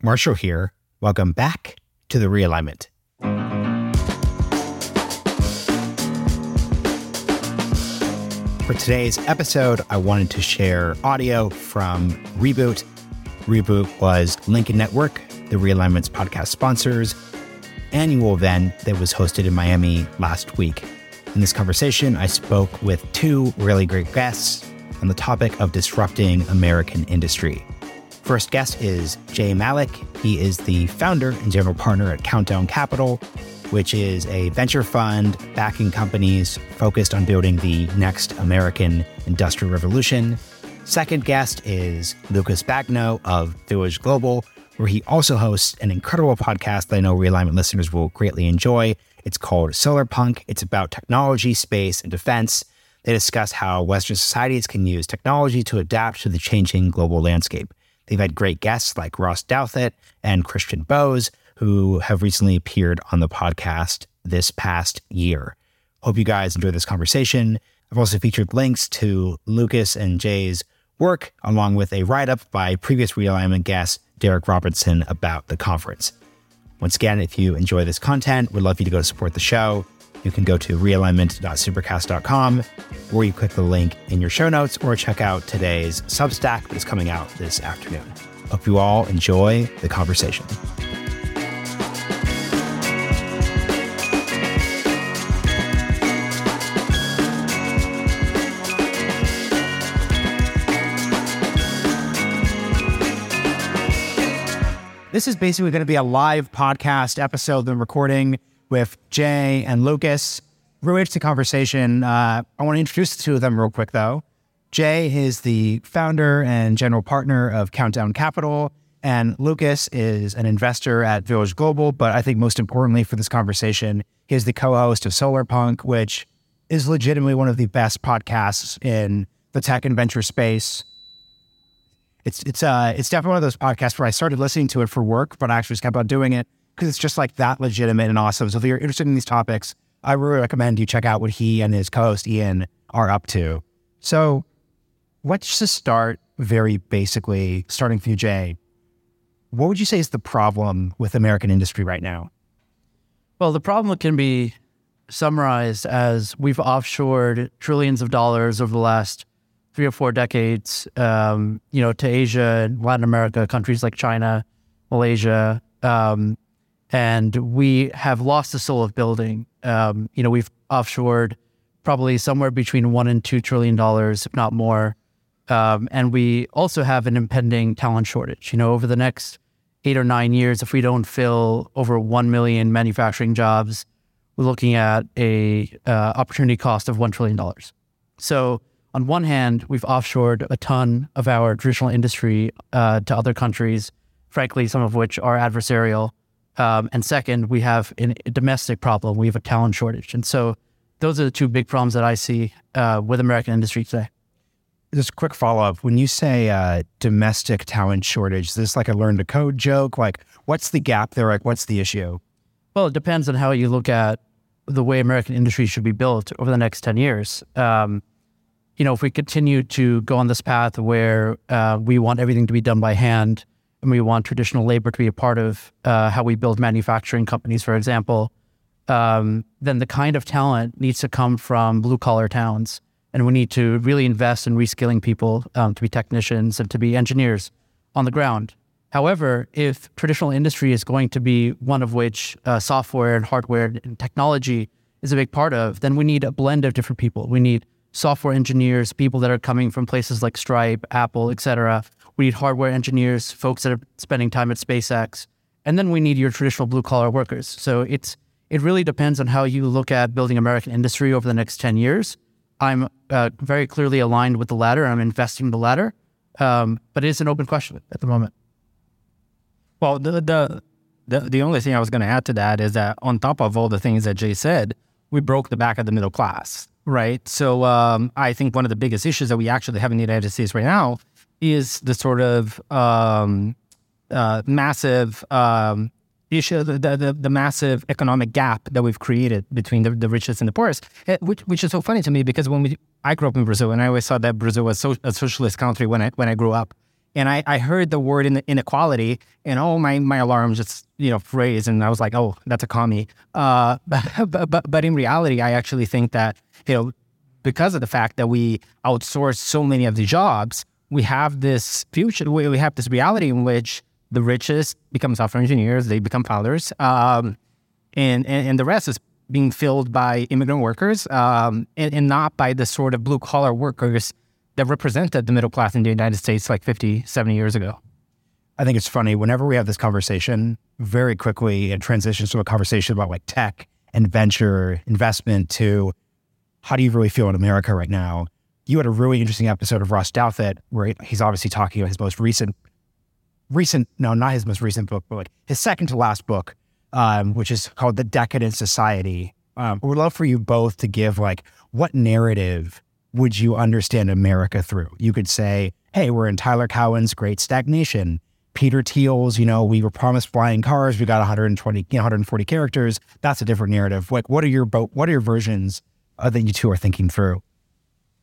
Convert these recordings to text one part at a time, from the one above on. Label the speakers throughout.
Speaker 1: Marshall here. Welcome back to the realignment. For today's episode, I wanted to share audio from Reboot. Reboot was Lincoln Network, the Realignments podcast sponsors, annual event that was hosted in Miami last week. In this conversation, I spoke with two really great guests on the topic of disrupting American industry. First guest is Jai Malik. He is the founder and general partner at Countdown Capital, which is a venture fund backing companies focused on building the next American industrial revolution. Second guest is Lucas Bagno of Village Global, where he also hosts an incredible podcast that I know realignment listeners will greatly enjoy. It's called Solarpunk. It's about technology, space, and defense. They discuss how Western societies can use technology to adapt to the changing global landscape. They've had great guests like Ross Douthat and Christian Brose, who have recently appeared on the podcast this past year. Hope you guys enjoy this conversation. I've also featured links to Lucas and Jai's work, along with a write up by previous realignment guest Derek Robertson about the conference. Once again, if you enjoy this content, we'd love you to go support the show. You can go to realignment.supercast.com or you click the link in your show notes or check out today's Substack that's coming out this afternoon. Hope you all enjoy the conversation. This is basically going to be a live podcast episode that I'm recording with Jai and Lucas. Really interesting conversation. Uh, I want to introduce the two of them real quick, though. Jai is the founder and general partner of Countdown Capital, and Lucas is an investor at Village Global. But I think most importantly for this conversation, he is the co host of Solarpunk, which is legitimately one of the best podcasts in the tech and venture space it's it's uh it's definitely one of those podcasts where I started listening to it for work, but I actually just kept on doing it because it's just like that legitimate and awesome. So if you're interested in these topics, I really recommend you check out what he and his co-host Ian are up to. So let's just start very basically, starting from you, Jai. What would you say is the problem with American industry right now?
Speaker 2: Well, the problem can be summarized as we've offshored trillions of dollars over the last three or four decades, um, you know, to Asia and Latin America, countries like China, Malaysia, um, and we have lost the soul of building. Um, you know, we've offshored probably somewhere between one and two trillion dollars, if not more. Um, and we also have an impending talent shortage. You know, over the next eight or nine years, if we don't fill over one million manufacturing jobs, we're looking at a uh, opportunity cost of one trillion dollars. So on one hand, we've offshored a ton of our traditional industry uh, to other countries, frankly, some of which are adversarial. Um, and second, we have a domestic problem. We have a talent shortage. And so those are the two big problems that I see uh, with American industry today.
Speaker 1: Just a quick follow up. When you say uh, domestic talent shortage, is this like a learn to code joke? Like, what's the gap there? Like, what's the issue?
Speaker 2: Well, it depends on how you look at the way American industry should be built over the next 10 years. Um, you know, if we continue to go on this path where uh, we want everything to be done by hand and we want traditional labor to be a part of uh, how we build manufacturing companies, for example, um, then the kind of talent needs to come from blue collar towns. And we need to really invest in reskilling people um, to be technicians and to be engineers on the ground. However, if traditional industry is going to be one of which uh, software and hardware and technology is a big part of, then we need a blend of different people. We need software engineers, people that are coming from places like Stripe, Apple, et cetera. We need hardware engineers, folks that are spending time at SpaceX. And then we need your traditional blue collar workers. So it's it really depends on how you look at building American industry over the next 10 years. I'm uh, very clearly aligned with the latter. I'm investing in the latter. Um, but it is an open question at the moment.
Speaker 3: Well, the, the, the, the only thing I was going to add to that is that on top of all the things that Jai said, we broke the back of the middle class right? So um, I think one of the biggest issues that we actually have in the United States right now is the sort of um, uh, massive um, issue, the, the, the, massive economic gap that we've created between the, the richest and the poorest, eh, which, which is so funny to me because when we, I grew up in Brazil and I always thought that Brazil was so, a socialist country when I, when I grew up. And I, I heard the word in, inequality, and oh, my my alarm just you know raised, and I was like, oh, that's a commie. Uh, but, but but in reality, I actually think that you know because of the fact that we outsource so many of the jobs, we have this future, we, we have this reality in which the richest become software engineers, they become founders, um, and, and, and the rest is being filled by immigrant workers um, and, and, not by the sort of blue collar workers that represented the middle class in the United States like 50, 70 years ago.
Speaker 1: I think it's funny whenever we have this conversation, very quickly it transitions to a conversation about like tech and venture investment to how do you really feel in America right now? You had a really interesting episode of Ross Douthat where he's obviously talking about his most recent, recent, no, not his most recent book, but like his second to last book, um, which is called The Decadent Society. Um, we'd love for you both to give like what narrative would you understand America through? You could say, hey, we're in Tyler Cowen's Great Stagnation. Peter Thiel's, you know, we were promised flying cars. We got 120, you know, 140 characters. That's a different narrative. Like, what are your? What are your versions uh, that you two are thinking through?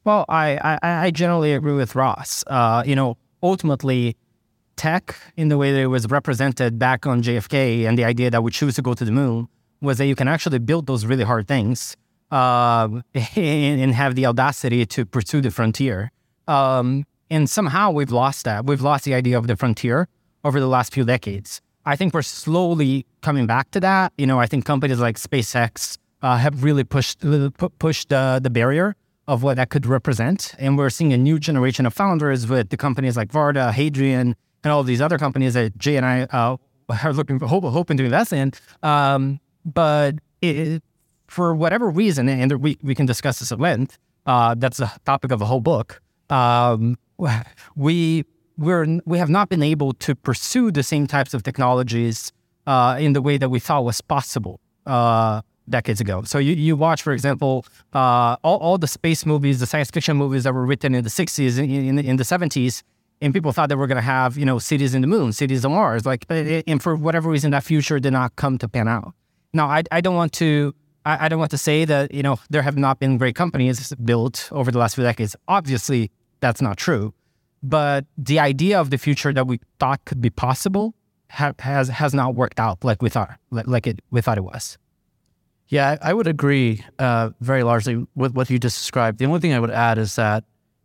Speaker 3: Well, I, I, I generally agree with Ross. Uh, you know, ultimately, tech, in the way that it was represented back on JFK, and the idea that we choose to go to the moon, was that you can actually build those really hard things uh, and, and, have the audacity to pursue the frontier. Um, and somehow we've lost that. We've lost the idea of the frontier over the last few decades. I think we're slowly coming back to that. You know, I think companies like SpaceX uh, have really pushed pushed uh, the barrier of what that could represent. And we're seeing a new generation of founders with the companies like Varda, Hadrian, and all these other companies that Jai and I uh, are looking for, hope, hoping to invest in. Um, but it, for whatever reason, and we, we can discuss this at length, uh, that's the topic of a whole book. Um, we we're we have not been able to pursue the same types of technologies uh, in the way that we thought was possible. Uh, decades ago. So you, you watch, for example, uh, all, all the space movies, the science fiction movies that were written in the 60s, in, in, in the 70s, and people thought that we're going to have, you know, cities in the moon, cities on Mars. Like, and for whatever reason, that future did not come to pan out. Now, I, I don't want to, I, don't want to say that, you know, there have not been great companies built over the last few decades. Obviously, that's not true. But the idea of the future that we thought could be possible ha- has has not worked out like we thought, like it we thought it was.
Speaker 2: Yeah, I would agree uh, very largely with what you just described. The only thing I would add is that,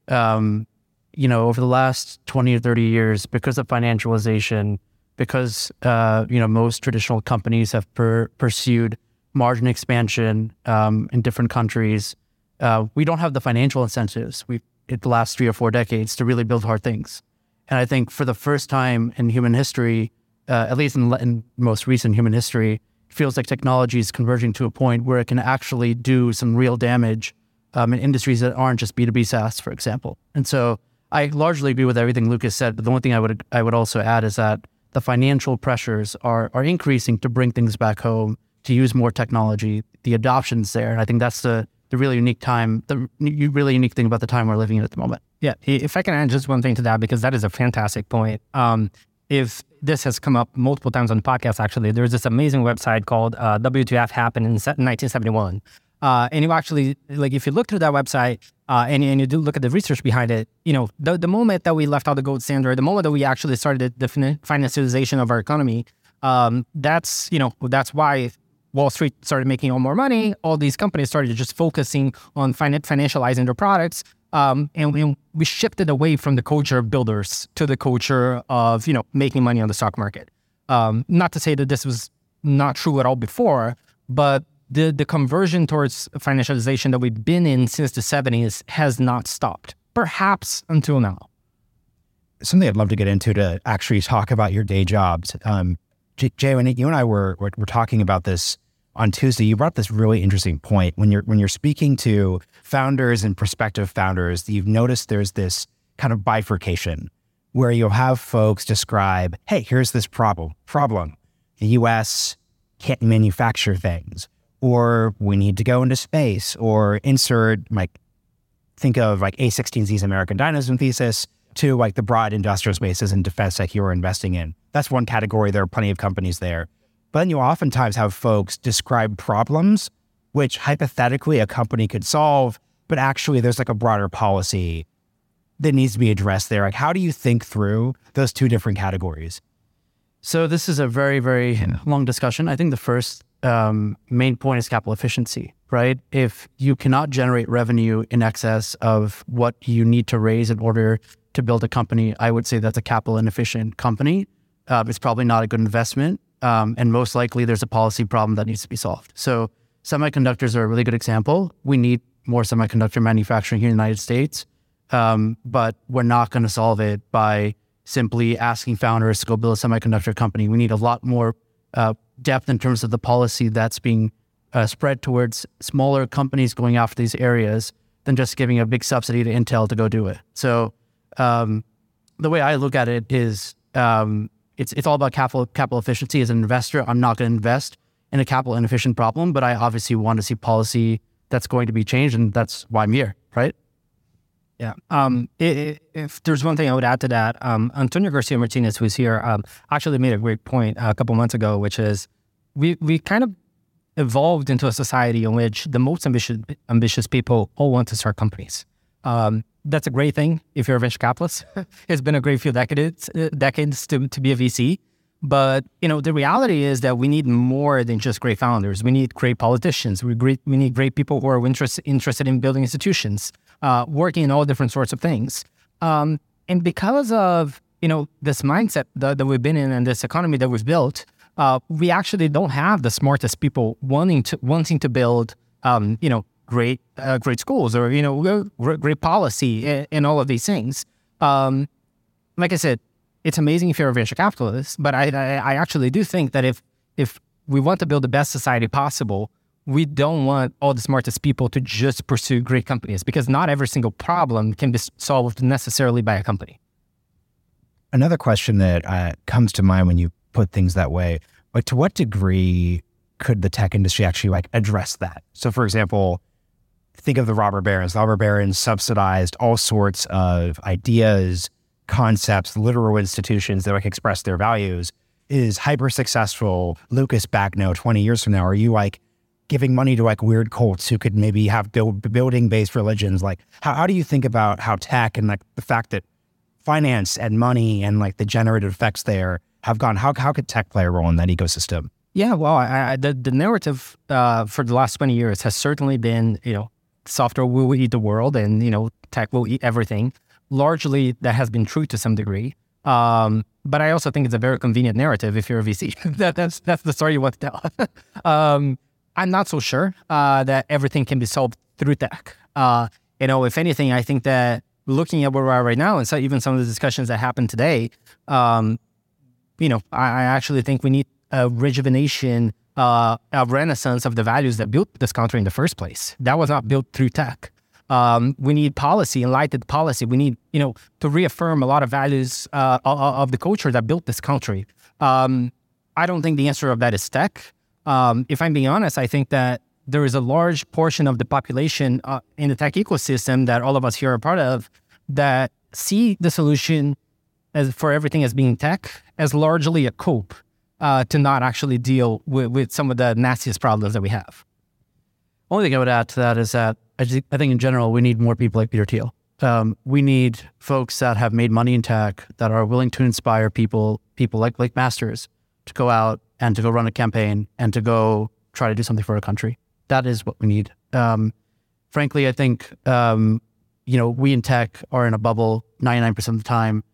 Speaker 2: um, you know, over the last 20 or 30 years, because of financialization, because, uh, you know, most traditional companies have per- pursued margin expansion um, in different countries, uh, we don't have the financial incentives we've, in the last three or four decades to really build hard things. And I think for the first time in human history, uh, at least in, in most recent human history, feels like technology is converging to a point where it can actually do some real damage um, in industries that aren't just B2B SaaS, for example. And so I largely agree with everything Lucas said, but the one thing I would I would also add is that the financial pressures are are increasing to bring things back home, to use more technology. The adoption's there, and I think that's the the really unique time, the really unique thing about the time we're living in at the moment.
Speaker 3: Yeah, if I can add just one thing to that, because that is a fantastic point. Um, if this has come up multiple times on the podcast, actually, there's this amazing website called uh, WTF Happened in 1971. Uh, and you actually, like, if you look through that website uh, and, and you do look at the research behind it, you know, the, the moment that we left out the gold standard, the moment that we actually started the financialization of our economy, um, that's, you know, that's why Wall Street started making all more money. All these companies started just focusing on financializing their products. Um, and, we, shifted away from the culture of builders to the culture of you know making money on the stock market. Um, not to say that this was not true at all before, but the the conversion towards financialization that we've been in since the 70s has not stopped, perhaps until now.
Speaker 1: Something I'd love to get into to actually talk about your day jobs. Um, Jai, when you and I were, were, were talking about this on Tuesday, you brought up this really interesting point when you're when you're speaking to founders and prospective founders. You've noticed there's this kind of bifurcation where you'll have folks describe, "Hey, here's this problem. Problem: the U.S. can't manufacture things, or we need to go into space, or insert like think of like A16Z's American Dynamism thesis." To like the broad industrial spaces and defense that you're investing in. That's one category. There are plenty of companies there. But then you oftentimes have folks describe problems which hypothetically a company could solve, but actually there's like a broader policy that needs to be addressed there? Like, how do you think through those two different categories?
Speaker 2: So this is a very, very long discussion. I think the first um, main point is capital efficiency, right? If you cannot generate revenue in excess of what you need to raise in order to build a company, I would say that's a capital inefficient company. Uh, it's probably not a good investment. Um, and most likely there's a policy problem that needs to be solved. So semiconductors are a really good example. We need more semiconductor manufacturing here in the United States, um, but we're not going to solve it by simply asking founders to go build a semiconductor company. We need a lot more uh, depth in terms of the policy that's being uh, spread towards smaller companies going after these areas than just giving a big subsidy to Intel to go do it. So um, the way I look at it is um, it's it's all about capital capital efficiency. As an investor, I'm not going to invest in a capital inefficient problem, but I obviously want to see policy that's going to be changed, and that's why I'm here, right?
Speaker 3: Yeah. Um, if, if there's one thing I would add to that, um, Antonio Garcia Martinez, who's here, um, actually made a great point a couple months ago, which is we we kind of evolved into a society in which the most ambitious ambitious people all want to start companies. Um, that's a great thing if you're a venture capitalist. it's been a great few decades uh, decades to, to be a VC. But you know, the reality is that we need more than just great founders. We need great politicians. We great, we need great people who are interest, interested in building institutions uh, working in all different sorts of things. Um, and because of you know this mindset that, that, we've been in and this economy that we've built, uh, we actually don't have the smartest people wanting to wanting to build um, you know great uh, great schools or you know great, policy and, and, all of these things. Um, like I said, it's amazing if you're a venture capitalist, but I, I, I actually do think that if if we want to build the best society possible, we don't want all the smartest people to just pursue great companies because not every single problem can be solved necessarily by a company.
Speaker 1: Another question that uh, comes to mind when you put things that way, like to what degree could the tech industry actually like address that? So, for example, think of the robber barons. The robber barons subsidized all sorts of ideas, concepts, literal institutions that like express their values. Is hyper successful Lucas Bagno 20 years from now? Are you like giving money to like weird cults who could maybe have build, building based religions. Like, how, how do you think about how tech and like the fact that finance and money and like the generative effects there have gone? How, how could tech play a role in that ecosystem?
Speaker 3: Yeah, well, I, I, the, the narrative uh, for the last 20 years has certainly been, you know, software will eat the world and, you know, tech will eat everything. Largely, that has been true to some degree. Um, but I also think it's a very convenient narrative if you're a VC. that, that's, that's the story you want to tell. um, I'm not so sure uh, that everything can be solved through tech. Uh, you know, if anything, I think that looking at where we are right now, and so even some of the discussions that happened today, um, you know, I, I, actually think we need a rejuvenation, uh, a renaissance of the values that built this country in the first place. That was not built through tech. Um, we need policy, enlightened policy. We need, you know, to reaffirm a lot of values uh, of the culture that built this country. Um, I don't think the answer of that is tech um, if I'm being honest, I think that there is a large portion of the population uh, in the tech ecosystem that all of us here are part of that see the solution as for everything as being tech as largely a cope uh, to not actually deal with, with some of the nastiest problems that we have.
Speaker 2: Only thing I would add to that is that I, I think in general we need more people like Peter Thiel. Um, we need folks that have made money in tech that are willing to inspire people, people like like Masters, to go out and to go run a campaign and to go try to do something for our country. That is what we need. Um, frankly, I think um, you know we in tech are in a bubble 99% of the time,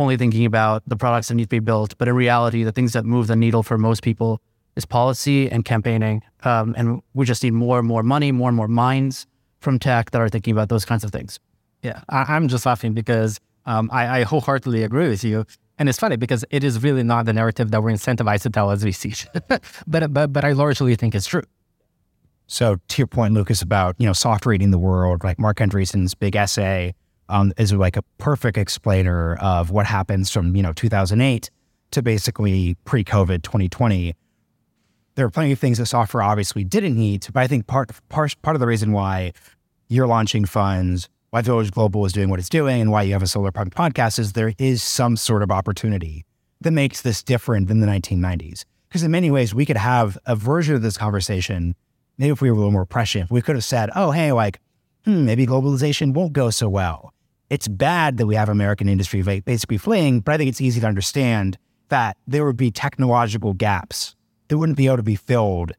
Speaker 2: only thinking about the products that need to be built. But in reality, the things that move the needle for most people is policy and campaigning. Um, and we just need more and more money, more and more minds from tech that are thinking about those kinds of things.
Speaker 3: Yeah, I, am just laughing because um, I, I, wholeheartedly agree with you. And it's funny because it is really not the narrative that we're incentivized to tell as VCs. but, but, but I largely think it's true.
Speaker 1: So to your point, Lucas, about, you know, soft reading the world, like Marc Andreessen's big essay um, is like a perfect explainer of what happens from, you know, 2008 to basically pre-COVID 2020. There are plenty of things that software obviously didn't need, but I think part, part, part of the reason why you're launching funds, why Village Global is doing what it's doing and why you have a Solarpunk podcast is there is some sort of opportunity that makes this different than the 1990s. Because in many ways, we could have a version of this conversation. Maybe if we were a little more prescient, we could have said, oh, hey, like, hmm, maybe globalization won't go so well. It's bad that we have American industry basically fleeing, but I think it's easy to understand that there would be technological gaps that wouldn't be able to be filled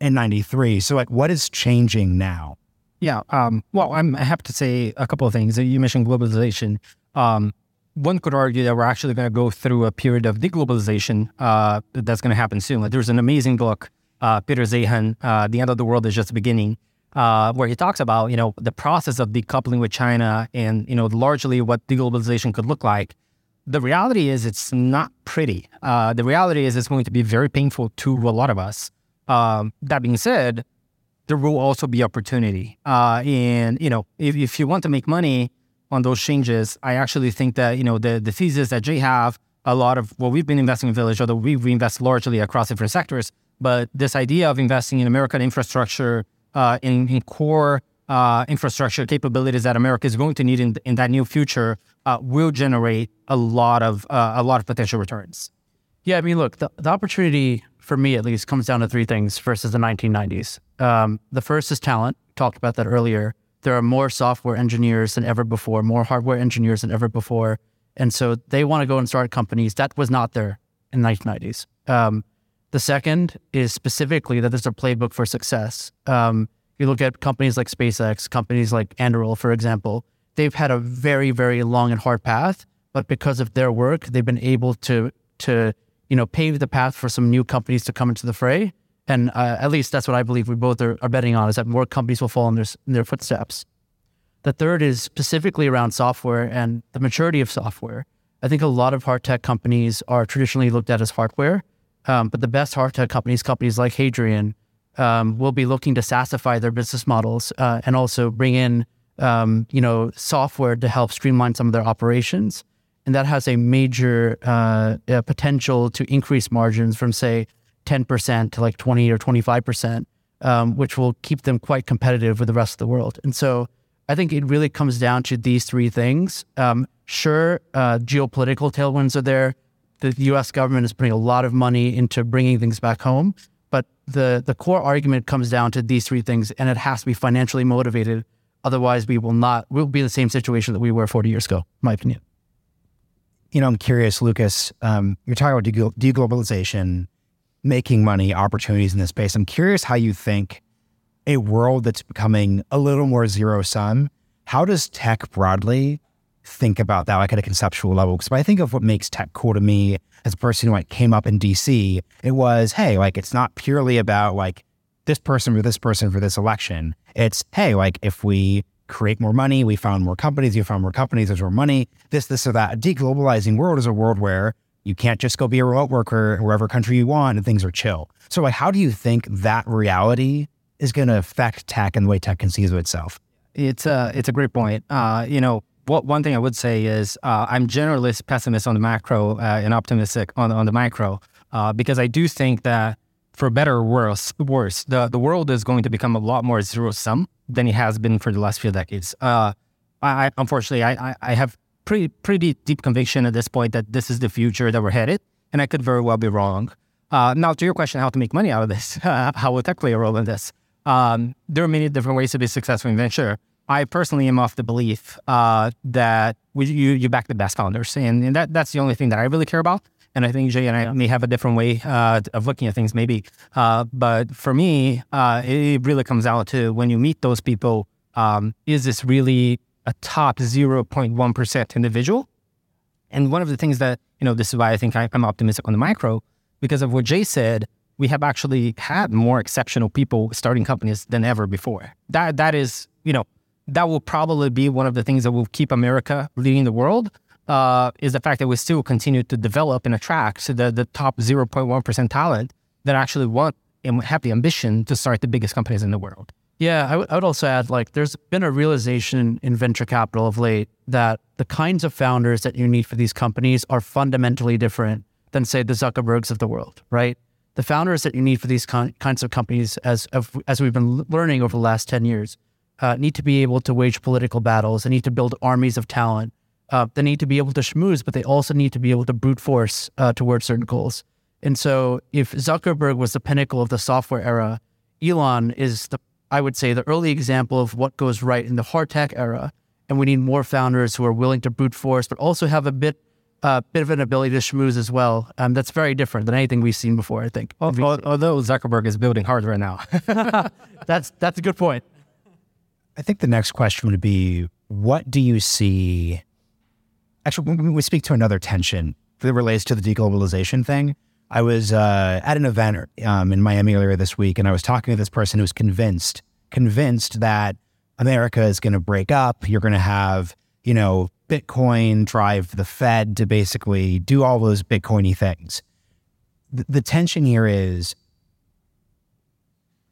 Speaker 1: in 93. So, like, what is changing now?
Speaker 3: Yeah. Um, well, I'm, I have to say a couple of things. You mentioned globalization. Um, one could argue that we're actually going to go through a period of deglobalization uh, that's going to happen soon. Like, there's an amazing book, uh, Peter Zeihan, uh, The End of the World is Just Beginning, uh, where he talks about, you know, the process of decoupling with China and, you know, largely what deglobalization could look like. The reality is it's not pretty. Uh, the reality is it's going to be very painful to a lot of us. Um, that being said, there will also be opportunity. Uh, and, you know, if, if you want to make money on those changes, I actually think that, you know, the, the thesis that Jai have, a lot of what we've been investing in Village, although we invest largely across different sectors, but this idea of investing in American infrastructure, uh, in, in core uh, infrastructure capabilities that America is going to need in, in that new future uh, will generate a lot of uh, a lot of potential returns.
Speaker 2: Yeah, I mean, look, the, the opportunity for me at least comes down to three things versus the 1990s. Um, the first is talent. Talked about that earlier. There are more software engineers than ever before, more hardware engineers than ever before, and so they want to go and start companies that was not there in the 1990s. Um, the second is specifically that there's a playbook for success. Um, you look at companies like SpaceX, companies like Anduril, for example, they've had a very, very long and hard path, but because of their work, they've been able to to you know pave the path for some new companies to come into the fray. And uh, at least that's what I believe we both are, are, betting on is that more companies will follow in their, in their footsteps. The third is specifically around software and the maturity of software. I think a lot of hard tech companies are traditionally looked at as hardware, um, but the best hard tech companies, companies like Hadrian, um, will be looking to SaaSify their business models uh, and also bring in um, you know software to help streamline some of their operations, and that has a major uh, uh, potential to increase margins from say 10% to like 20 or 25%, um, which will keep them quite competitive with the rest of the world. And so I think it really comes down to these three things. Um, sure, uh, geopolitical tailwinds are there the U.S. government is putting a lot of money into bringing things back home. But the the core argument comes down to these three things, and it has to be financially motivated. Otherwise, we will not. We'll be in the same situation that we were 40 years ago, my opinion.
Speaker 1: You know, I'm curious, Lucas. Um, you're talking about deglobalization, making money, opportunities in this space. I'm curious how you think a world that's becoming a little more zero sum. How does tech broadly think about that like at a conceptual level. Because I think of what makes tech cool to me as a person who like came up in DC, it was, hey, like it's not purely about like this person for this person for this election. It's, hey, like if we create more money, we found more companies, you found more companies, there's more money, this, this, or that. A deglobalizing world is a world where you can't just go be a remote worker wherever country you want and things are chill. So like how do you think that reality is going to affect tech and the way tech conceives of itself?
Speaker 3: It's a it's a great point. Uh, you know, what one thing I would say is uh, I'm generally pessimist on the macro uh, and optimistic on on the micro uh, because I do think that for better or worse, worse the the world is going to become a lot more zero sum than it has been for the last few decades. Uh, I, unfortunately I, I have pretty pretty deep conviction at this point that this is the future that we're headed, and I could very well be wrong. Uh, now to your question, how to make money out of this? how will tech play a role in this? Um, there are many different ways to be successful in venture. I personally am of the belief uh, that we, you, you back the best founders, and, and, that that's the only thing that I really care about. And I think Jai and I may have a different way uh, of looking at things, maybe. Uh, but for me, uh, it really comes down to when you meet those people, um, is this really a top 0.1% individual? And one of the things that, you know, this is why I think I'm optimistic on the micro, because of what Jai said, we have actually had more exceptional people starting companies than ever before. That That is, you know, that will probably be one of the things that will keep America leading the world. Uh, is the fact that we still continue to develop and attract the, the top 0.1% talent that actually want and have the ambition to start the biggest companies in the world.
Speaker 2: Yeah, I, w- I would also add like there's been a realization in venture capital of late that the kinds of founders that you need for these companies are fundamentally different than, say, the Zuckerbergs of the world, right? The founders that you need for these con- kinds of companies, as, as we've been learning over the last 10 years, uh, need to be able to wage political battles. They need to build armies of talent. Uh, they need to be able to schmooze, but they also need to be able to brute force uh, towards certain goals. And so, if Zuckerberg was the pinnacle of the software era, Elon is the, I would say, the early example of what goes right in the hard tech era. and we need more founders who are willing to brute force, but also have a bit uh, bit of an ability to schmooze as well. Um, that's very different than anything we've seen before. I think.
Speaker 3: Although Zuckerberg is building hardware now,
Speaker 2: that's that's a good point.
Speaker 1: I think the next question would be, what do you see? Actually, we speak to another tension that relates to the deglobalization thing. I was uh, at an event um, in Miami earlier this week, and I was talking to this person who was convinced, convinced that America is going to break up. You're going to have, you know, Bitcoin drive the Fed to basically do all those Bitcoiny things. The, the tension here is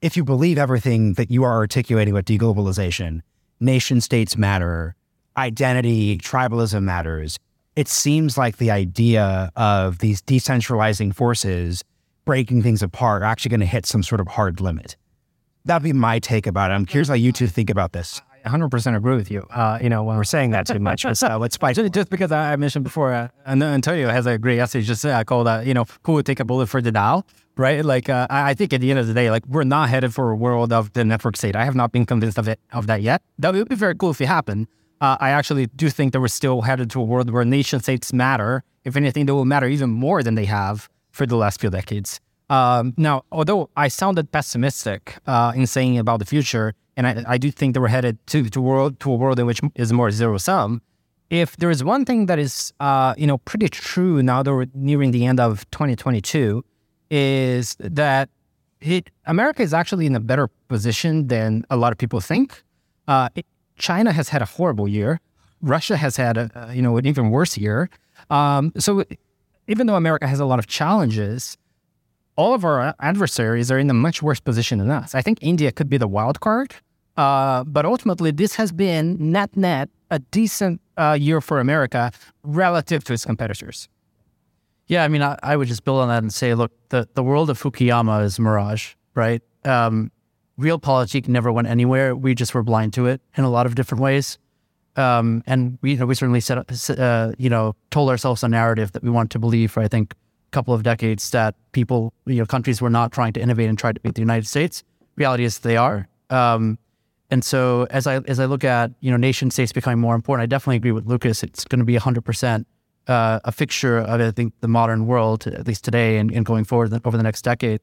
Speaker 1: if you believe everything that you are articulating about deglobalization, nation states matter, identity, tribalism matters, it seems like the idea of these decentralizing forces breaking things apart are actually going to hit some sort of hard limit. That'd be my take about it. I'm curious how you two think about this.
Speaker 3: 100% agree with you. Uh, you know,
Speaker 1: we're saying that too much, but uh, let's fight.
Speaker 3: Just, just because I mentioned before, uh, Antonio has a great essay just uh, called, uh, you know, who would take a bullet for the DAO, right? Like, uh, I think at the end of the day, like, we're not headed for a world of the network state. I have not been convinced of it of that yet. That would be very cool if it happened. Uh, I actually do think that we're still headed to a world where nation states matter. If anything, they will matter even more than they have for the last few decades. Um, now, although I sounded pessimistic uh, in saying about the future, and I, I, do think that we're headed to to, world, to a world in which is more zero sum. If there is one thing that is, uh, you know, pretty true now that we're nearing the end of 2022, is that it, America is actually in a better position than a lot of people think. Uh, it, China has had a horrible year. Russia has had a, you know an even worse year. Um, so even though America has a lot of challenges, all of our adversaries are in a much worse position than us. I think India could be the wild card, uh, but ultimately, this has been net net a decent uh, year for America relative to its competitors.
Speaker 2: Yeah, I mean, I, I, would just build on that and say, look, the, the world of Fukuyama is mirage, right? Um, realpolitik never went anywhere. We just were blind to it in a lot of different ways. Um, and we, you know, we certainly set, uh, you know, told ourselves a narrative that we want to believe for, I think, a couple of decades that people, you know, countries were not trying to innovate and try to beat the United States. Reality is they are. Um, and so as I as I look at you know nation states becoming more important, I definitely agree with Lucas. It's going to be hundred uh, a fixture of I think the modern world, at least today and, and going forward over the next decade.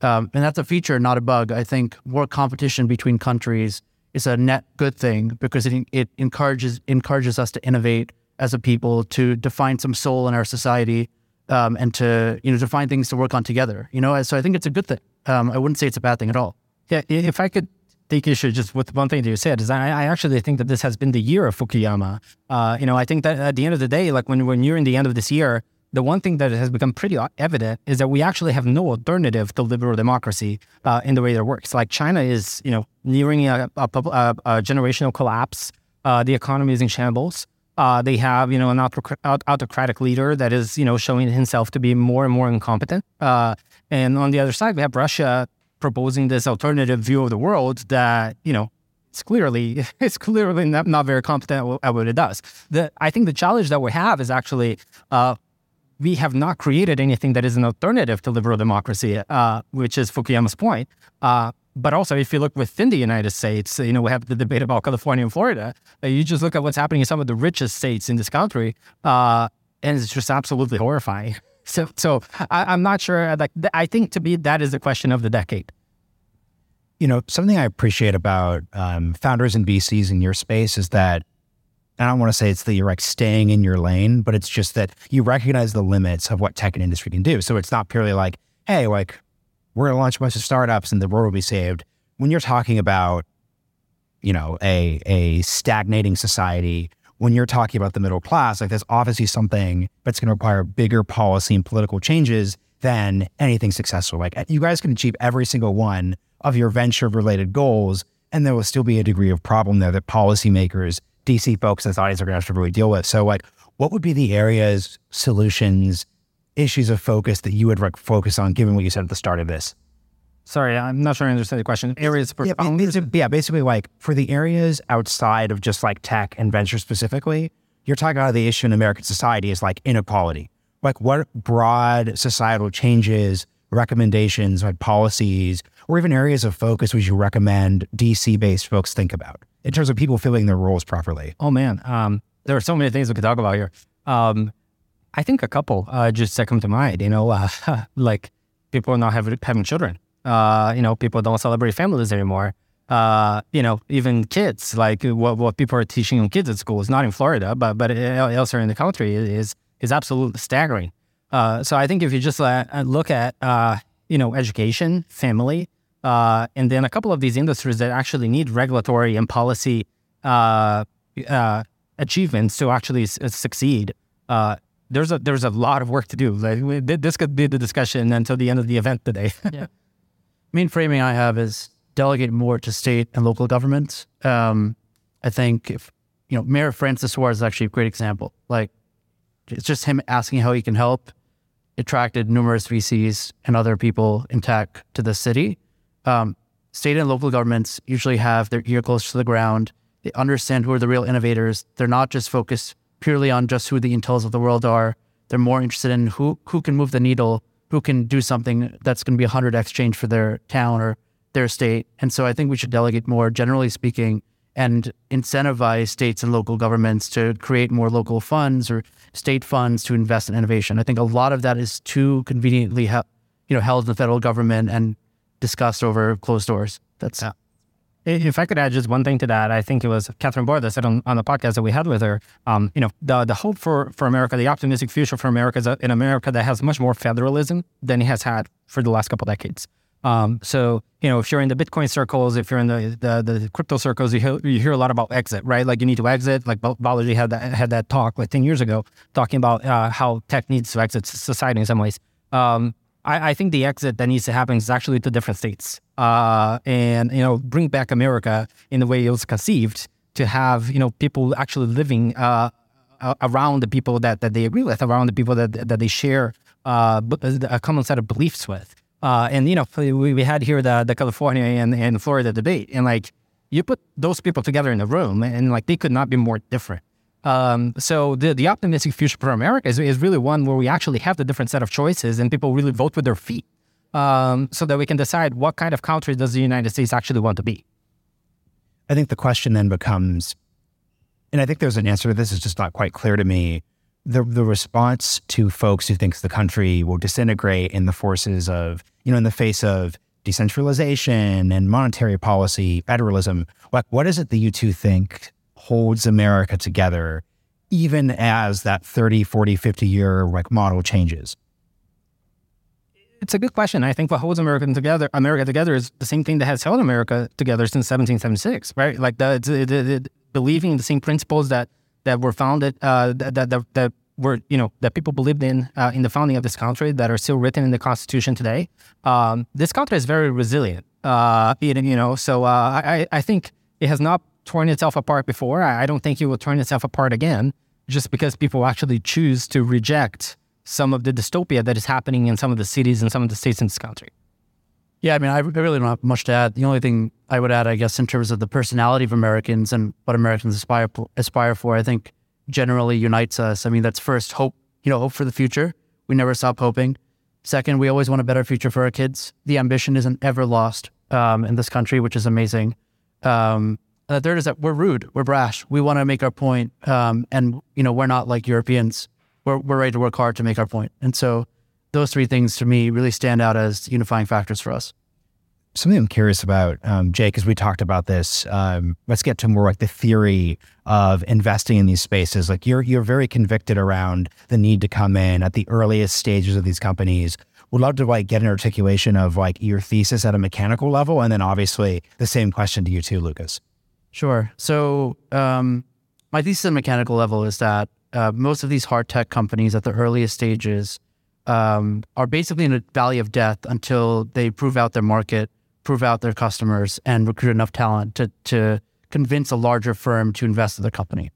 Speaker 2: Um, and that's a feature, not a bug. I think more competition between countries is a net good thing because it, it encourages encourages us to innovate as a people, to define some soul in our society, um, and to you know to find things to work on together. You know, so I think it's a good thing. Um, I wouldn't say it's a bad thing at all.
Speaker 3: Yeah, if I could take issue just with one thing that you said is I, I actually think that this has been the year of Fukuyama. Uh, you know, I think that at the end of the day, like when when you're in the end of this year, the one thing that has become pretty evident is that we actually have no alternative to liberal democracy uh, in the way that it works. Like China is, you know, nearing a, a, a, a generational collapse. Uh, the economy is in shambles. Uh, they have, you know, an autocratic leader that is, you know, showing himself to be more and more incompetent. Uh, and on the other side, we have Russia proposing this alternative view of the world that, you know, it's clearly it's clearly not, not very competent at what it does. The, I think the challenge that we have is actually uh, we have not created anything that is an alternative to liberal democracy, uh, which is Fukuyama's point. Uh, but also, if you look within the United States, you know, we have the debate about California and Florida. Uh, you just look at what's happening in some of the richest states in this country, uh, and it's just absolutely horrifying. So, so I, am not sure. Like, I think to me, that is the question of the decade.
Speaker 1: You know, something I appreciate about um, founders and VCs in your space is that I don't want to say it's that you're like staying in your lane, but it's just that you recognize the limits of what tech and industry can do. So it's not purely like, hey, like we're going to launch a bunch of startups and the world will be saved. When you're talking about, you know, a a stagnating society, when you're talking about the middle class, like that's obviously something that's going to require bigger policy and political changes than anything successful. Like you guys can achieve every single one of your venture related goals, and there will still be a degree of problem there that policymakers DC folks and audience are going to have to really deal with. So, like, what would be the areas, solutions, issues of focus that you would focus on, given what you said at the start of this?
Speaker 3: Sorry, I'm not sure I understand the question. Areas for
Speaker 1: yeah, yeah, basically like for the areas outside of just like tech and venture specifically, you're talking about the issue in American society is like inequality. Like what broad societal changes, recommendations, like policies or even areas of focus would you recommend DC based folks think about in terms of people filling their roles properly?
Speaker 3: Oh man, um, there are so many things we could talk about here. Um, I think a couple uh, just that come to mind. You know, uh, like people are not having, having children. Uh, you know, people don't celebrate families anymore. Uh, you know, even kids, like what, what people are teaching kids at school is not in Florida, but but elsewhere in the country is is absolutely staggering. Uh, so I think if you just uh, look at you know education, family, and then a couple of these industries that actually need regulatory and policy achievements to actually succeed, uh, there's a there's a lot of work to do. Like this could be the discussion until the end of the event today.
Speaker 2: yeah. Main framing I have is delegate more to state and local governments. Um, I think if you know Mayor Francis Suarez is actually a great example. Like it's just him asking how he can help. Attracted numerous VCs and other people in tech to the city. Um, state and local governments usually have their ear close to the ground. They understand who are the real innovators. They're not just focused purely on just who the Intels of the world are. They're more interested in who who can move the needle, who can do something that's going to be a hundred x change for their town or their state. And so I think we should delegate more, generally speaking, and incentivize states and local governments to create more local funds or state funds to invest in innovation. I think a lot of that is too conveniently, you know, held in the federal government and discussed over closed doors. That's yeah.
Speaker 3: If I could add just one thing to that, I think it was Katherine Boyle that said on, on the podcast that we had with her, um, you know, the, the hope for, for America, the optimistic future for America is in America that has much more federalism than it has had for the last couple decades. Um, so, you know, if you're in the Bitcoin circles, if you're in the, the, the crypto circles, you hear, you hear a lot about exit, right? Like you need to exit. Like Balaji had that, had that talk like 10 years ago, talking about uh, how tech needs to exit society in some ways. Um, I, I, think the exit that needs to happen is actually to different states uh, and, you know, bring back America in the way it was conceived to have, you know, people actually living uh, around the people that, that they agree with, around the people that, that they share uh, a common set of beliefs with. Uh, and, you know, we, we had here the, the California and, and Florida debate. And, like, you put those people together in a room and, like, they could not be more different. Um, so the, the optimistic future for America is, is really one where we actually have the different set of choices and people really vote with their feet um, so that we can decide what kind of country does the United States actually want to be.
Speaker 1: I think the question then becomes, and I think there's an answer to this, it's just not quite clear to me. The, the response to folks who thinks the country will disintegrate in the forces of, you know, in the face of decentralization and monetary policy, federalism, what, what is it that you two think holds America together, even as that 30, 40, 50 year like model changes?
Speaker 3: It's a good question. I think what holds America together, America together, is the same thing that has held America together since 1776, right? Like the, the, the, the believing in the same principles that that were founded, uh, that, that that were you know that people believed in uh, in the founding of this country that are still written in the Constitution today. Um, this country is very resilient. Uh, you know, so uh, I I think it has not torn itself apart before. I don't think it will turn itself apart again just because people actually choose to reject some of the dystopia that is happening in some of the cities and some of the states in this country.
Speaker 2: Yeah, I mean, I really don't have much to add. The only thing I would add, I guess, in terms of the personality of Americans and what Americans aspire aspire for, I think generally unites us. I mean, that's first hope. You know, hope for the future. We never stop hoping. Second, we always want a better future for our kids. The ambition isn't ever lost um, in this country, which is amazing. Um, and the third is that we're rude, we're brash. We want to make our point, um, and you know we're not like Europeans. We're we're ready to work hard to make our point. And so those three things to me really stand out as unifying factors for us.
Speaker 1: Something I'm curious about, um, Jake, as we talked about this, um, let's get to more like the theory of investing in these spaces. Like you're you're very convicted around the need to come in at the earliest stages of these companies. Would love to like get an articulation of like your thesis at a mechanical level, and then obviously the same question to you too, Lucas.
Speaker 2: Sure. So um, my thesis at mechanical level is that uh, most of these hard tech companies at the earliest stages um, are basically in a valley of death until they prove out their market, prove out their customers, and recruit enough talent to to convince a larger firm to invest in their company.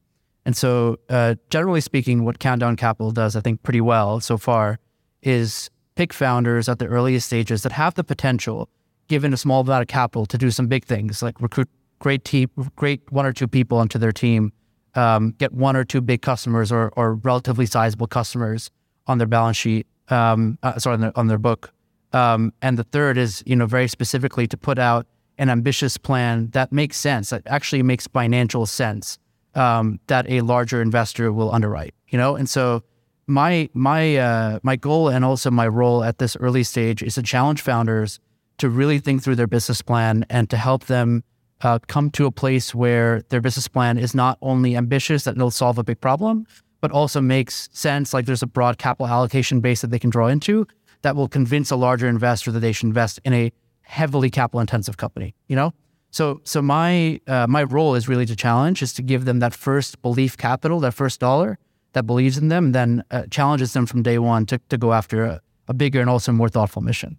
Speaker 2: And so, uh, generally speaking, what Countdown Capital does, I think, pretty well so far, is pick founders at the earliest stages that have the potential, given a small amount of capital, to do some big things like recruit great team, great one or two people onto their team, um, get one or two big customers or, or relatively sizable customers on their balance sheet, um, uh, sorry, on their, on their book, Um, and the third is, you know, very specifically to put out an ambitious plan that makes sense, that actually makes financial sense, um, that a larger investor will underwrite. You know, and so my my uh, my goal and also my role at this early stage is to challenge founders to really think through their business plan and to help them uh, come to a place where their business plan is not only ambitious that it'll solve a big problem, but also makes sense. Like there's a broad capital allocation base that they can draw into that will convince a larger investor that they should invest in a heavily capital intensive company. You know, so so my uh, my role is really to challenge is to give them that first belief capital, that first dollar that believes in them, then uh, challenges them from day one to to go after a, a bigger and also more thoughtful mission.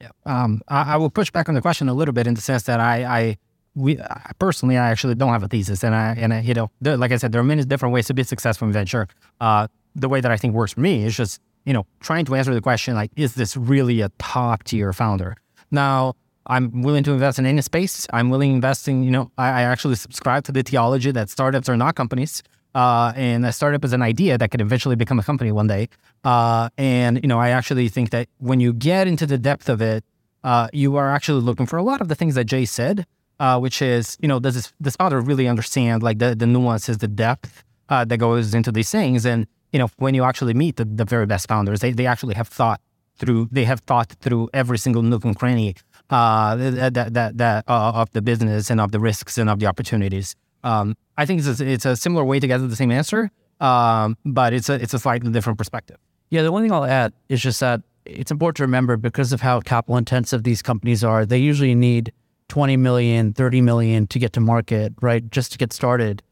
Speaker 3: Yeah, um, I, I, will push back on the question a little bit in the sense that I, I we personally I actually don't have a thesis, and I and I, you know, there, like I said, there are many different ways to be successful in venture. Uh, the way that I think works for me is just you know trying to answer the question like, is this really a top tier founder? Now, I'm willing to invest in any space. I'm willing investing. You know, I, I actually subscribe to the theology that startups are not companies. Uh, and a startup is an idea that could eventually become a company one day. Uh, and you know, I actually think that when you get into the depth of it, uh, you are actually looking for a lot of the things that Jai said, uh, which is, you know, does this, this founder really understand like the, the nuances, the depth uh, that goes into these things? And you know, when you actually meet the, the very best founders, they, they actually have thought through, they have thought through every single nook and cranny uh, that that that of the business and of the risks and of the opportunities. Um, I think it's a, it's a similar way to get to the same answer, um, but it's a it's a slightly different perspective.
Speaker 2: Yeah, the one thing I'll add is just that it's important to remember because of how capital intensive these companies are, they usually need 20 million, 30 million to get to market, right? Just to get started.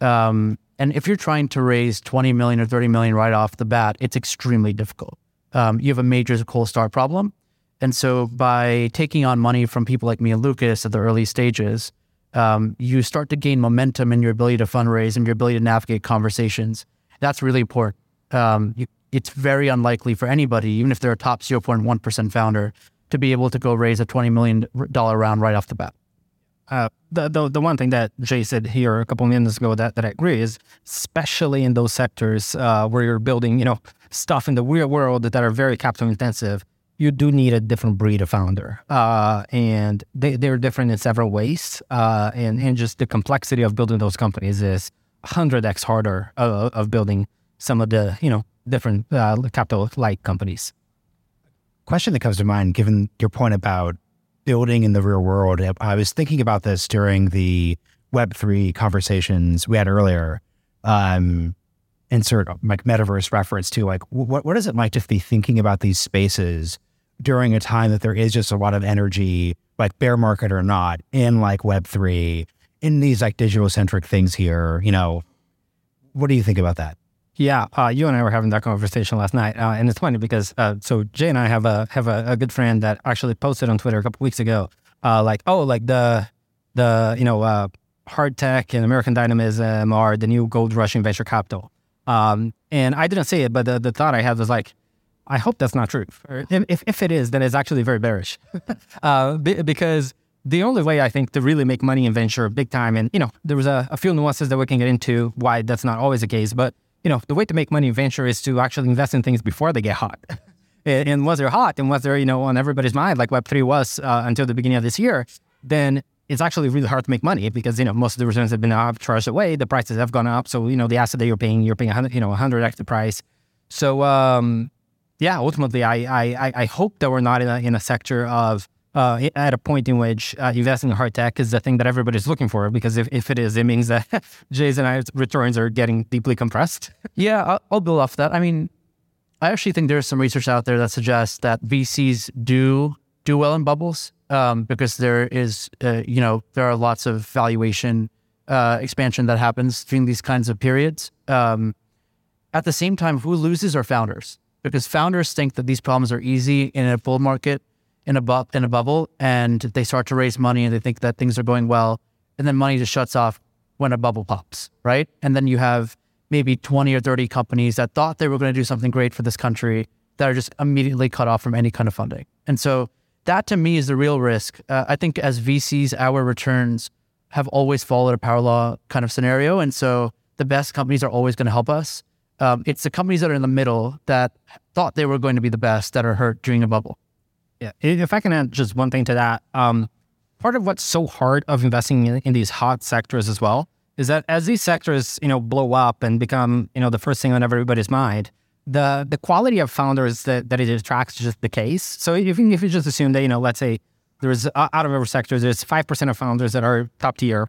Speaker 2: Um, and if you're trying to raise 20 million or 30 million right off the bat, it's extremely difficult. Um, you have a major cold start problem. And so by taking on money from people like me and Lucas at the early stages, um, you start to gain momentum in your ability to fundraise and your ability to navigate conversations. That's really important. Um, you, it's very unlikely for anybody, even if they're a top 0.1% founder, to be able to go raise a $20 million round right off the bat.
Speaker 3: Uh, the, the, the one thing that Jai said here a couple minutes ago that, that I agree is, especially in those sectors uh, where you're building, you know, stuff in the real world that are very capital intensive, you do need a different breed of founder. Uh, and they, they're different in several ways. Uh, and, and just the complexity of building those companies is 100x harder of, of building some of the, you know, different uh, capital-like companies.
Speaker 1: Question that comes to mind, given your point about building in the real world, I was thinking about this during the Web3 conversations we had earlier. Um, insert like metaverse reference to like what what is it like to be thinking about these spaces during a time that there is just a lot of energy, like bear market or not, in like Web3, in these like digital centric things here, you know, what do you think about that?
Speaker 3: Yeah, uh, you and I were having that conversation last night, uh, and it's funny because uh, so Jai and I have a have a, a, good friend that actually posted on Twitter a couple weeks ago, uh, like oh, like the the you know uh, hard tech and American dynamism are the new gold rush in venture capital, um, and I didn't say it, but the, the thought I had was like, I hope that's not true. If, if it is, then it's actually very bearish. uh, because the only way I think to really make money in venture big time, and you know, there was a, a, few nuances that we can get into why that's not always the case, but you know, the way to make money in venture is to actually invest in things before they get hot. and once they're hot and once they're, you know, on everybody's mind, like Web3 was uh, until the beginning of this year, then it's actually really hard to make money because, you know, most of the returns have been arbitraged away. The prices have gone up. So, you know, the asset that you're paying, you're paying, 100, you know, 100x the price. So, um, yeah, ultimately, I, I, I hope that we're not in a, in a sector of uh, at a point in which uh, investing in hard tech is the thing that everybody's looking for. Because if, if it is, it means that Jai's and I's returns are getting deeply compressed.
Speaker 2: yeah, I'll, I'll build off that. I mean, I actually think there's some research out there that suggests that VCs do do well in bubbles um, because there is, uh, you know, there are lots of valuation uh, expansion that happens during these kinds of periods. Um, at the same time, who loses are founders because founders think that these problems are easy in a bull market, in a bu- in a bubble, and they start to raise money and they think that things are going well, and then money just shuts off when a bubble pops, right? And then you have maybe 20 or 30 companies that thought they were going to do something great for this country that are just immediately cut off from any kind of funding. And so that to me is the real risk. Uh, I think as VCs, our returns have always followed a power law kind of scenario. And so the best companies are always going to help us. Um, it's the companies that are in the middle that thought they were going to be the best that are hurt during a bubble.
Speaker 3: Yeah. If I can add just one thing to that, um, part of what's so hard of investing in, in these hot sectors as well is that as these sectors, you know, blow up and become, you know, the first thing on everybody's mind, the the quality of founders that, that it attracts is just the case. So if, if you just assume that, you know, let's say there's uh, out of every sector, there's 5% of founders that are top tier,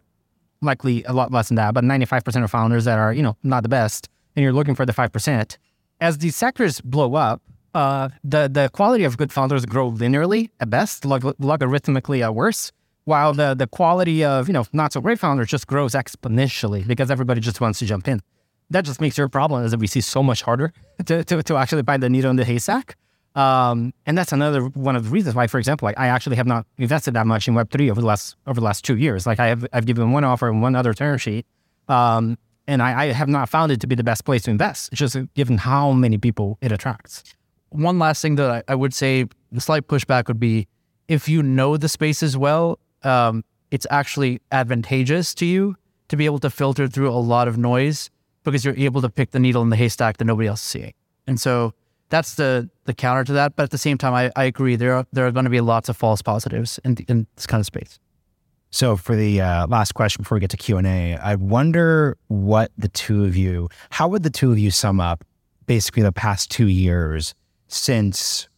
Speaker 3: likely a lot less than that, but 95% of founders that are, you know, not the best, and you're looking for the 5%. As these sectors blow up, uh, the, the quality of good founders grow linearly at best, log- logarithmically at worst, while the, the quality of, you know, not so great founders just grows exponentially because everybody just wants to jump in. That just makes your problem that we see so much harder to, to, to actually find the needle in the haystack. Um, and that's another one of the reasons why, for example, like I actually have not invested that much in Web three over the last over the last two years. Like I have I've given one offer and one other term sheet, um, and I, I, have not found it to be the best place to invest. Just given how many people it attracts.
Speaker 2: One last thing that I, I would say, the slight pushback would be, if you know the spaces well, um, it's actually advantageous to you to be able to filter through a lot of noise because you're able to pick the needle in the haystack that nobody else is seeing. And so that's the the counter to that. But at the same time, I, I agree there are there are going to be lots of false positives in in this kind of space.
Speaker 1: So for the uh, last question before we get to Q and A, I wonder what the two of you, how would the two of you sum up basically the past two years since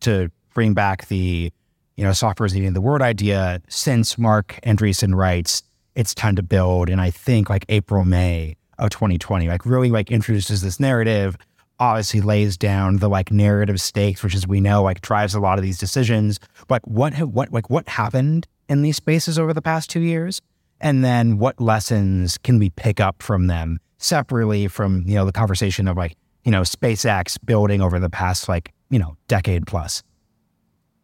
Speaker 1: to bring back the you know software is eating the word idea since Marc Andreessen writes it's time to build, and I think like April May of 2020, like really like introduces this narrative obviously lays down the like narrative stakes, which as we know, like drives a lot of these decisions. Like what what like what happened in these spaces over the past two years, and then what lessons can we pick up from them separately from you know the conversation of like you know SpaceX building over the past like you know decade plus.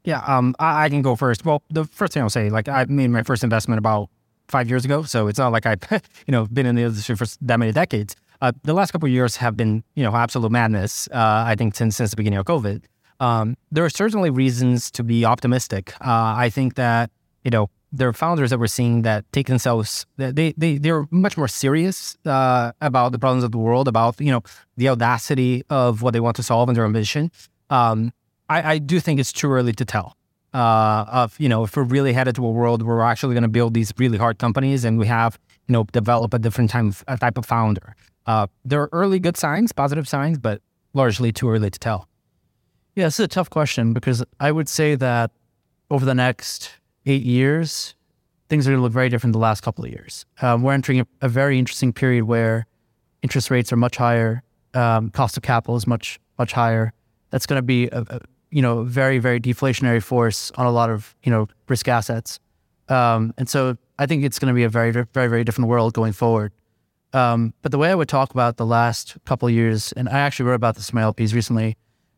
Speaker 3: Yeah, um, I, I can go first. Well, the first thing I'll say, like I made my first investment about five years ago, so it's not like I've you know been in the industry for that many decades. Uh, the last couple of years have been, you know, absolute madness. Uh, I think since since the beginning of COVID, um, there are certainly reasons to be optimistic. Uh, I think that you know there are founders that we're seeing that take themselves they they they're much more serious uh, about the problems of the world, about you know the audacity of what they want to solve and their ambition. Um, I, I do think it's too early to tell. Uh, of you know if we're really headed to a world where we're actually going to build these really hard companies and we have you know develop a different type of, type of founder. Uh, there are early good signs, positive signs, but largely too early to tell.
Speaker 2: Yeah, this is a tough question because I would say that over the next eight years, things are going to look very different the last couple of years. Um, we're entering a, a, very interesting period where interest rates are much higher, um, cost of capital is much much higher. That's going to be a, a, you know very very deflationary force on a lot of you know risk assets, um, and so I think it's going to be a very very very different world going forward. Um, but the way I would talk about the last couple of years, and I actually wrote about this in my LPs recently,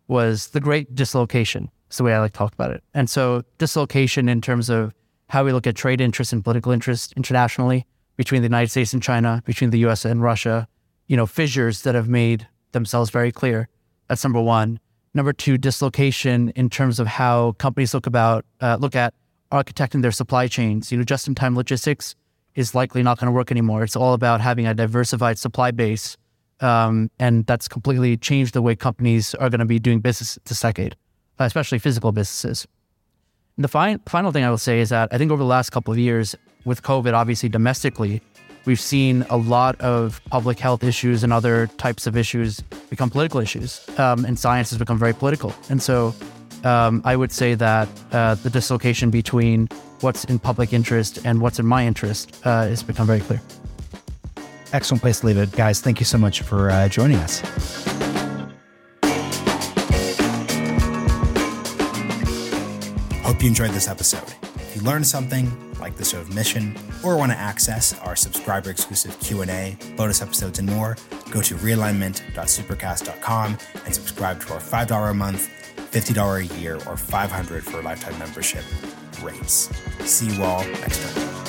Speaker 2: was the great dislocation. It's the way I like to talk about it. And so dislocation in terms of how we look at trade interests and political interests internationally between the United States and China, between the US and Russia, you know, fissures that have made themselves very clear. That's number one. Number two, dislocation in terms of how companies look about uh, look at architecting their supply chains. You know, just-in-time logistics is likely not going to work anymore. It's all about having a diversified supply base. Um, and that's completely changed the way companies are going to be doing business this decade, especially physical businesses. The fi- final thing I will say is that I think over the last couple of years, with COVID, obviously domestically, we've seen a lot of public health issues and other types of issues become political issues, um, and science has become very political. And so um, I would say that uh, the dislocation between what's in public interest and what's in my interest uh, has become very clear.
Speaker 1: Excellent place to leave it. Guys, thank you so much for uh, joining us. Hope you enjoyed this episode. If you learned something, like the show of mission, or want to access our subscriber exclusive Q&A, bonus episodes, and more, go to realignment.supercast.com and subscribe to our $5 a month, $50 a year, or 500 for a lifetime membership rates. See you all next time.